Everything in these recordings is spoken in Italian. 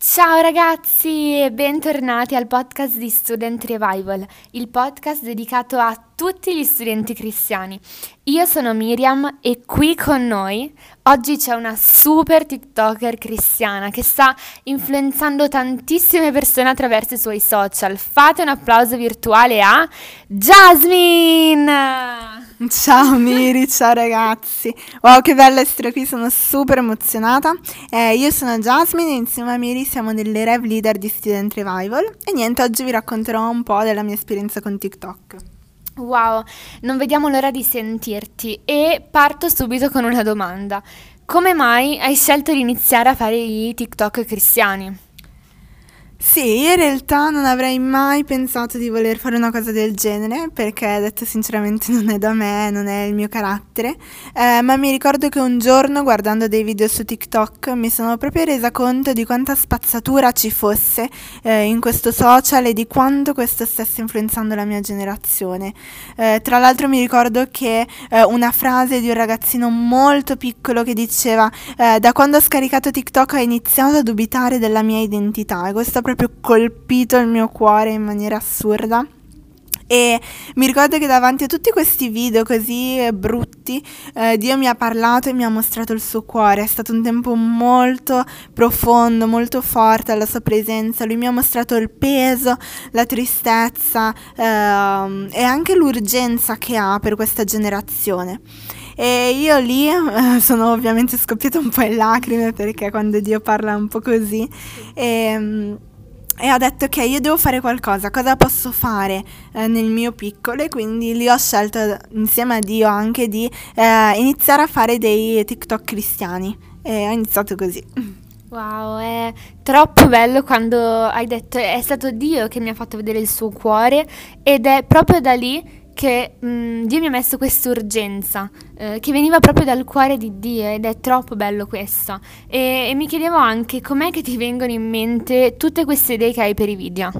Ciao ragazzi e bentornati al podcast di Student Revival, il podcast dedicato a tutti gli studenti cristiani. Io sono Miriam e qui con noi oggi c'è una super TikToker cristiana che sta influenzando tantissime persone attraverso i suoi social. Fate un applauso virtuale a Jasmine! Ciao Miri, ciao ragazzi. Wow, che bello essere qui, sono super emozionata. Eh, io sono Jasmine e insieme a Miri siamo delle Rev Leader di Student Revival e niente, oggi vi racconterò un po' della mia esperienza con TikTok. Wow, non vediamo l'ora di sentirti e parto subito con una domanda. Come mai hai scelto di iniziare a fare i TikTok cristiani? Sì, in realtà non avrei mai pensato di voler fare una cosa del genere perché, detto sinceramente, non è da me, non è il mio carattere, eh, ma mi ricordo che un giorno guardando dei video su TikTok mi sono proprio resa conto di quanta spazzatura ci fosse eh, in questo social e di quanto questo stesse influenzando la mia generazione. Eh, tra l'altro mi ricordo che eh, una frase di un ragazzino molto piccolo che diceva eh, da quando ho scaricato TikTok ho iniziato a dubitare della mia identità e questo proprio colpito il mio cuore in maniera assurda. E mi ricordo che davanti a tutti questi video così eh, brutti, eh, Dio mi ha parlato e mi ha mostrato il suo cuore. È stato un tempo molto profondo, molto forte alla sua presenza. Lui mi ha mostrato il peso, la tristezza eh, e anche l'urgenza che ha per questa generazione. E io lì eh, sono ovviamente scoppiata un po' in lacrime perché quando Dio parla un po' così. E, e ho detto ok io devo fare qualcosa, cosa posso fare eh, nel mio piccolo e quindi lì ho scelto insieme a Dio anche di eh, iniziare a fare dei TikTok cristiani e ho iniziato così. Wow, è troppo bello quando hai detto è stato Dio che mi ha fatto vedere il suo cuore ed è proprio da lì che mh, mm, Dio mi ha messo questa urgenza eh, che veniva proprio dal cuore di Dio ed è troppo bello questo. E, e mi chiedevo anche com'è che ti vengono in mente tutte queste idee che hai per i video.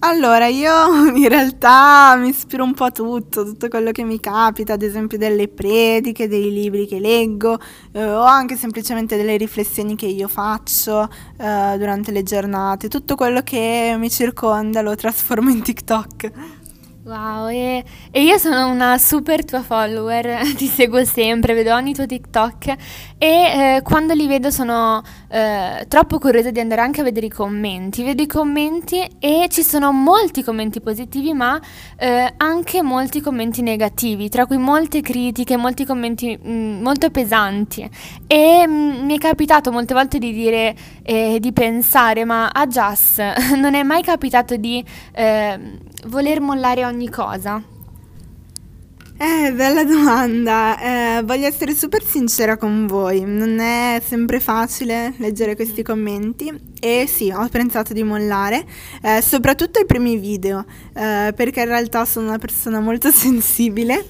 Allora, io in realtà mi ispiro un po' a tutto, tutto quello che mi capita, ad esempio delle prediche, dei libri che leggo eh, o anche semplicemente delle riflessioni che io faccio eh, durante le giornate, tutto quello che mi circonda lo trasformo in TikTok. Wow, e, e, io sono una super tua follower, ti seguo sempre, vedo ogni tuo TikTok e eh, quando li vedo sono eh, troppo curiosa di andare anche a vedere i commenti. Vedo i commenti e ci sono molti commenti positivi, ma eh, anche molti commenti negativi, tra cui molte critiche, molti commenti mh, mm, molto pesanti. E mh, mm, mi è capitato molte volte di dire, eh, di pensare, ma a Just non è mai capitato di eh, voler mollare ogni cosa? Eh, bella domanda. Eh, voglio essere super sincera con voi. Non è sempre facile leggere questi commenti. E sì, ho pensato di mollare, eh, soprattutto ai primi video, eh, perché in realtà sono una persona molto sensibile.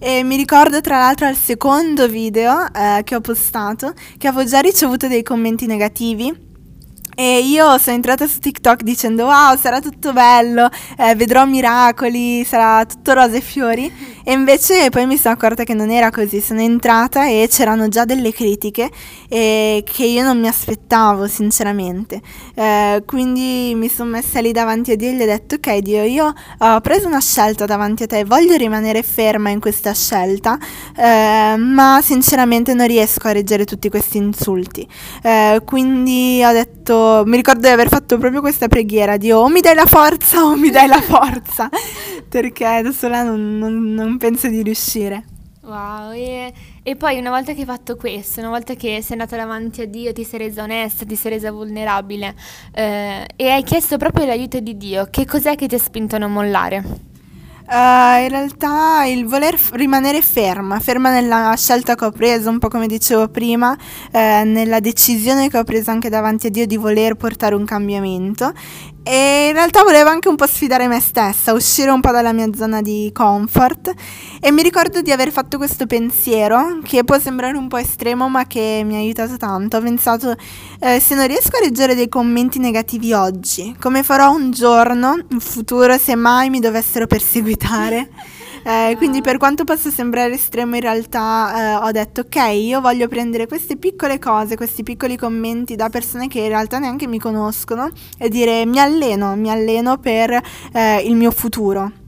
E mi ricordo tra l'altro al secondo video eh, che ho postato che avevo già ricevuto dei commenti negativi e io sono entrata su TikTok dicendo wow, sarà tutto bello, eh, vedrò miracoli, sarà tutto rose e fiori. E invece poi mi sono accorta che non era così. Sono entrata e c'erano già delle critiche eh, che io non mi aspettavo, sinceramente. Eh, quindi mi sono messa lì davanti a Dio e gli ho detto: Ok, Dio, io ho preso una scelta davanti a te, voglio rimanere ferma in questa scelta, eh, ma sinceramente non riesco a reggere tutti questi insulti. Eh, quindi ho detto mi ricordo di aver fatto proprio questa preghiera di o mi dai la forza o mi dai la forza, perché da sola non, non, non penso di riuscire. Wow, e, e, poi una volta che hai fatto questo, una volta che sei andata davanti a Dio, ti sei resa onesta, ti sei resa vulnerabile eh, e hai chiesto proprio l'aiuto di Dio, che cos'è che ti ha spinto a non mollare? Uh, in realtà il voler f- rimanere ferma, ferma nella scelta che ho preso, un po' come dicevo prima, eh, nella decisione che ho preso anche davanti a Dio di voler portare un cambiamento e in realtà volevo anche un po' sfidare me stessa, uscire un po' dalla mia zona di comfort e mi ricordo di aver fatto questo pensiero che può sembrare un po' estremo ma che mi ha aiutato tanto. Ho pensato eh, se non riesco a leggere dei commenti negativi oggi, come farò un giorno in futuro se mai mi dovessero perseguitare? Eh, quindi per quanto possa sembrare estremo in realtà eh, ho detto ok, io voglio prendere queste piccole cose, questi piccoli commenti da persone che in realtà neanche mi conoscono e dire mi alleno, mi alleno per eh, il mio futuro.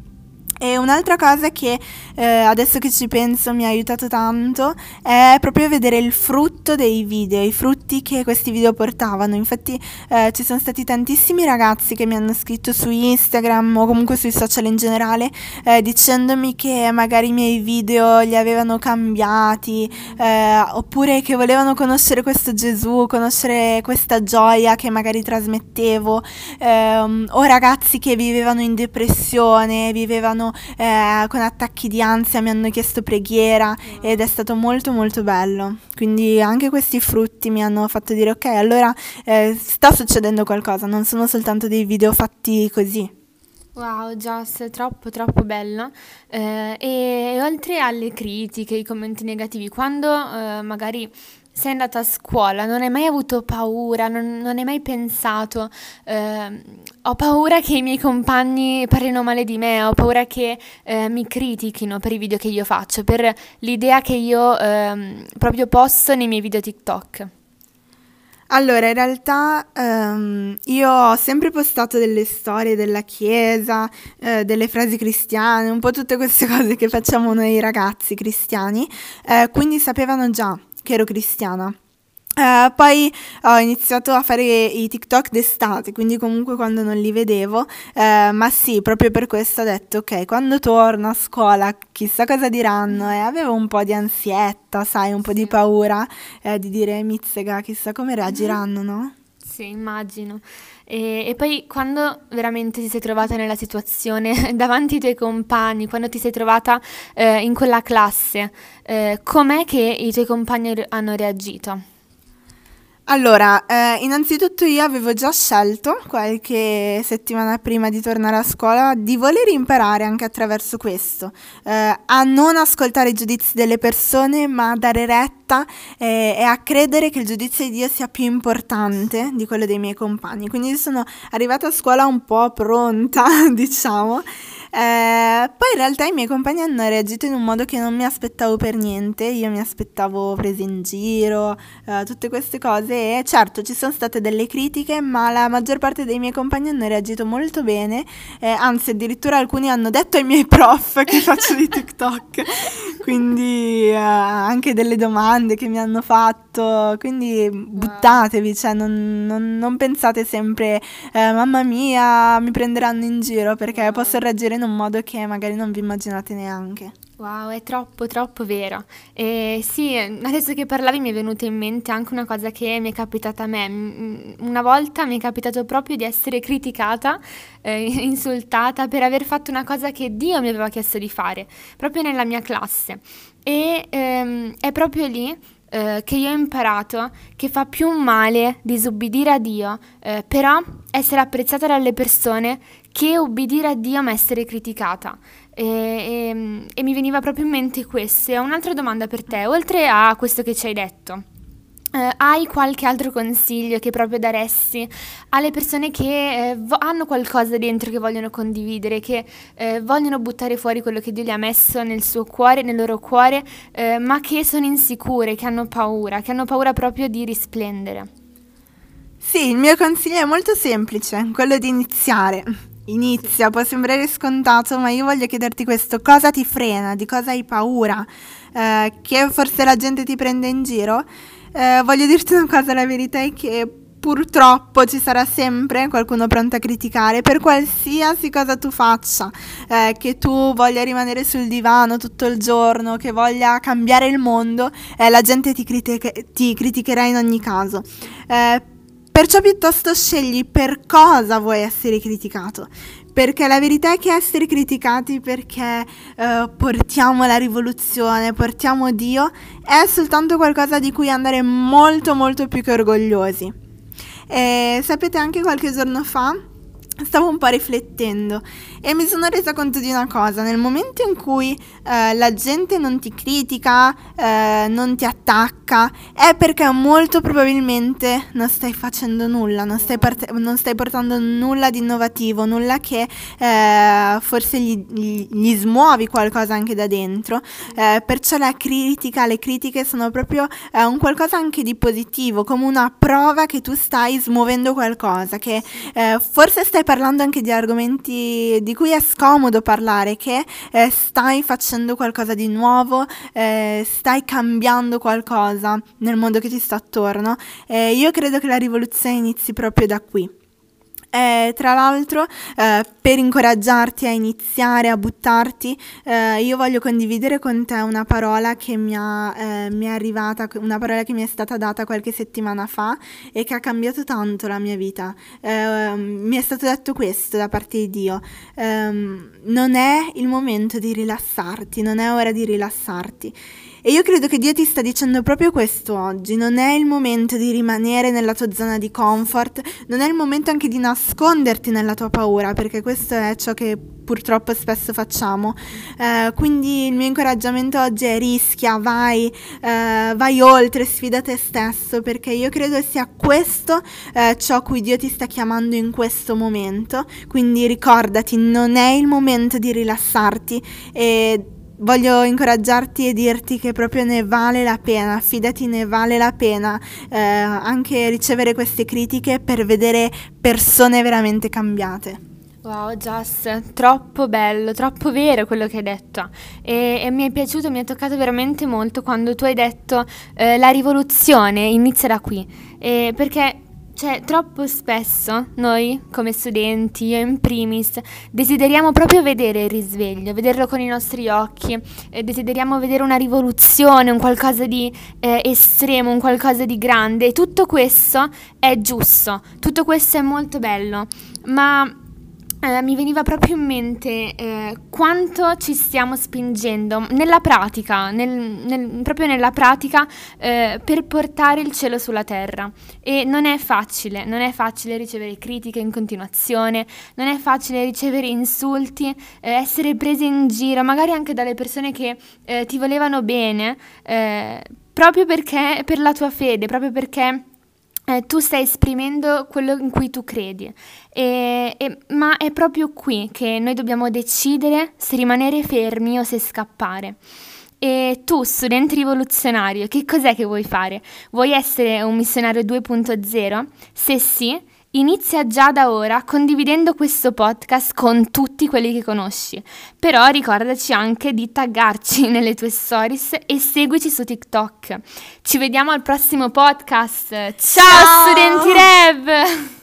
E un'altra cosa che eh, adesso che ci penso mi ha aiutato tanto è proprio vedere il frutto dei video, i frutti che questi video portavano. Infatti eh, ci sono stati tantissimi ragazzi che mi hanno scritto su Instagram o comunque sui social in generale eh, dicendomi che magari i miei video li avevano cambiati eh, oppure che volevano conoscere questo Gesù, conoscere questa gioia che magari trasmettevo ehm, o ragazzi che vivevano in depressione, vivevano eh, con attacchi di ansia, mi hanno chiesto preghiera ed è stato molto molto bello. Quindi anche questi frutti mi hanno fatto dire ok, allora eh, sta succedendo qualcosa, non sono soltanto dei video fatti così. Wow, Joss, troppo troppo bello. Eh, e oltre alle critiche, i commenti negativi, quando eh, magari sei andata a scuola, non hai mai avuto paura, non, non hai mai pensato, eh, ho paura che i miei compagni parlino male di me, ho paura che eh, mi critichino per i video che io faccio, per l'idea che io eh, proprio posto nei miei video TikTok. Allora, in realtà um, io ho sempre postato delle storie della chiesa, eh, delle frasi cristiane, un po' tutte queste cose che facciamo noi ragazzi cristiani, eh, quindi sapevano già che ero cristiana. Uh, poi ho iniziato a fare i TikTok d'estate, quindi comunque quando non li vedevo, uh, ma sì, proprio per questo ho detto ok, quando torno a scuola chissà cosa diranno e avevo un po' di ansietta, sai, un po' di paura eh, di dire mizzega, chissà come reagiranno, no? Sì, immagino. E, e, poi quando veramente ti sei trovata nella situazione davanti ai tuoi compagni, quando ti sei trovata eh, in quella classe, eh, com'è che i tuoi compagni hanno reagito? Allora, eh, innanzitutto io avevo già scelto qualche settimana prima di tornare a scuola di voler imparare anche attraverso questo, eh, a non ascoltare i giudizi delle persone, ma a dare retta eh, e a credere che il giudizio di Dio sia più importante di quello dei miei compagni. Quindi sono arrivata a scuola un po' pronta, diciamo. Eh, poi in realtà i miei compagni hanno reagito in un modo che non mi aspettavo per niente, io mi aspettavo prese in giro, eh, tutte queste cose. E certo ci sono state delle critiche, ma la maggior parte dei miei compagni hanno reagito molto bene, eh, anzi addirittura alcuni hanno detto ai miei prof che faccio di TikTok, quindi eh, anche delle domande che mi hanno fatto, quindi buttatevi, cioè non, non, non pensate sempre eh, mamma mia mi prenderanno in giro perché posso reagire in un modo che magari non vi immaginate neanche. Wow, è troppo, troppo vero. E sì, adesso che parlavi mi è venuta in mente anche una cosa che mi è capitata a me. Una volta mi è capitato proprio di essere criticata, eh, insultata per aver fatto una cosa che Dio mi aveva chiesto di fare, proprio nella mia classe. E ehm, è proprio lì eh, che io ho imparato che fa più male disubbidire a Dio, eh, però essere apprezzata dalle persone che ubbidire a Dio ma essere criticata. E, e, e mi veniva proprio in mente questo. E ho un'altra domanda per te, oltre a questo che ci hai detto. Uh, hai qualche altro consiglio che proprio daresti alle persone che eh, vo- hanno qualcosa dentro che vogliono condividere, che eh, vogliono buttare fuori quello che Dio gli ha messo nel suo cuore, nel loro cuore, eh, ma che sono insicure, che hanno paura, che hanno paura proprio di risplendere? Sì, il mio consiglio è molto semplice, quello di iniziare. Inizia, può sembrare scontato, ma io voglio chiederti questo, cosa ti frena, di cosa hai paura, eh, che forse la gente ti prende in giro? Eh, voglio dirti una cosa, la verità è che purtroppo ci sarà sempre qualcuno pronto a criticare per qualsiasi cosa tu faccia, eh, che tu voglia rimanere sul divano tutto il giorno, che voglia cambiare il mondo, eh, la gente ti, critica- ti, criticherà in ogni caso. Eh, perciò piuttosto scegli per cosa vuoi essere criticato perché la verità è che essere criticati perché uh, portiamo la rivoluzione, portiamo Dio, è soltanto qualcosa di cui andare molto molto più che orgogliosi. E sapete anche qualche giorno fa stavo un po' riflettendo e mi sono resa conto di una cosa, nel momento in cui eh, la gente non ti critica, eh, non ti attacca, è perché molto probabilmente non stai facendo nulla, non stai, part- non stai portando nulla di innovativo, nulla che eh, forse gli, gli, smuovi qualcosa anche da dentro, eh, perciò la critica, le critiche sono proprio eh, un qualcosa anche di positivo, come una prova che tu stai smuovendo qualcosa, che eh, forse stai parlando anche di argomenti di cui è scomodo parlare, che eh, stai facendo qualcosa di nuovo, eh, stai cambiando qualcosa nel mondo che ti sta attorno. Eh, io credo che la rivoluzione inizi proprio da qui. Eh, tra l'altro, eh, per incoraggiarti a iniziare, a buttarti, eh, io voglio condividere con te una parola che mi, ha, eh, mi, è arrivata, una parola che mi è stata data qualche settimana fa e che ha cambiato tanto la mia vita. Ehm, mi è stato detto questo da parte di Dio. Ehm, non è il momento di rilassarti, non è ora di rilassarti. E io credo che Dio ti sta dicendo proprio questo oggi, non è il momento di rimanere nella tua zona di comfort, non è il momento anche di nasconderti nella tua paura, perché questo è ciò che purtroppo spesso facciamo. Eh, quindi il mio incoraggiamento oggi è rischia, vai, eh, vai oltre, sfida te stesso, perché io credo sia questo eh, ciò cui Dio ti sta chiamando in questo momento. Quindi ricordati, non è il momento di rilassarti e voglio incoraggiarti e dirti che proprio ne vale la pena, fidati ne vale la pena eh, anche ricevere queste critiche per vedere persone veramente cambiate. Wow, Jess, troppo bello, troppo vero quello che hai detto. E, e mi è piaciuto, mi ha toccato veramente molto quando tu hai detto eh, la rivoluzione inizia da qui. Eh, perché cioè, troppo spesso noi, come studenti, io in primis, desideriamo proprio vedere il risveglio, vederlo con i nostri occhi, eh, desideriamo vedere una rivoluzione, un qualcosa di eh, estremo, un qualcosa di grande. E tutto questo è giusto, tutto questo è molto bello, ma eh, mi veniva proprio in mente eh, quanto ci stiamo spingendo nella pratica, nel, nel, proprio nella pratica, eh, per portare il cielo sulla terra. E non è facile, non è facile ricevere critiche in continuazione, non è facile ricevere insulti, eh, essere presi in giro, magari anche dalle persone che eh, ti volevano bene, eh, proprio perché per la tua fede, proprio perché eh, tu stai esprimendo quello in cui tu credi, e, e, ma è proprio qui che noi dobbiamo decidere se rimanere fermi o se scappare. E tu, studente rivoluzionario, che cos'è che vuoi fare? Vuoi essere un missionario 2.0? Se sì, Inizia già da ora condividendo questo podcast con tutti quelli che conosci. Però ricordaci anche di taggarci nelle tue stories e seguici su TikTok. Ci vediamo al prossimo podcast. Ciao, Ciao. studenti Rev!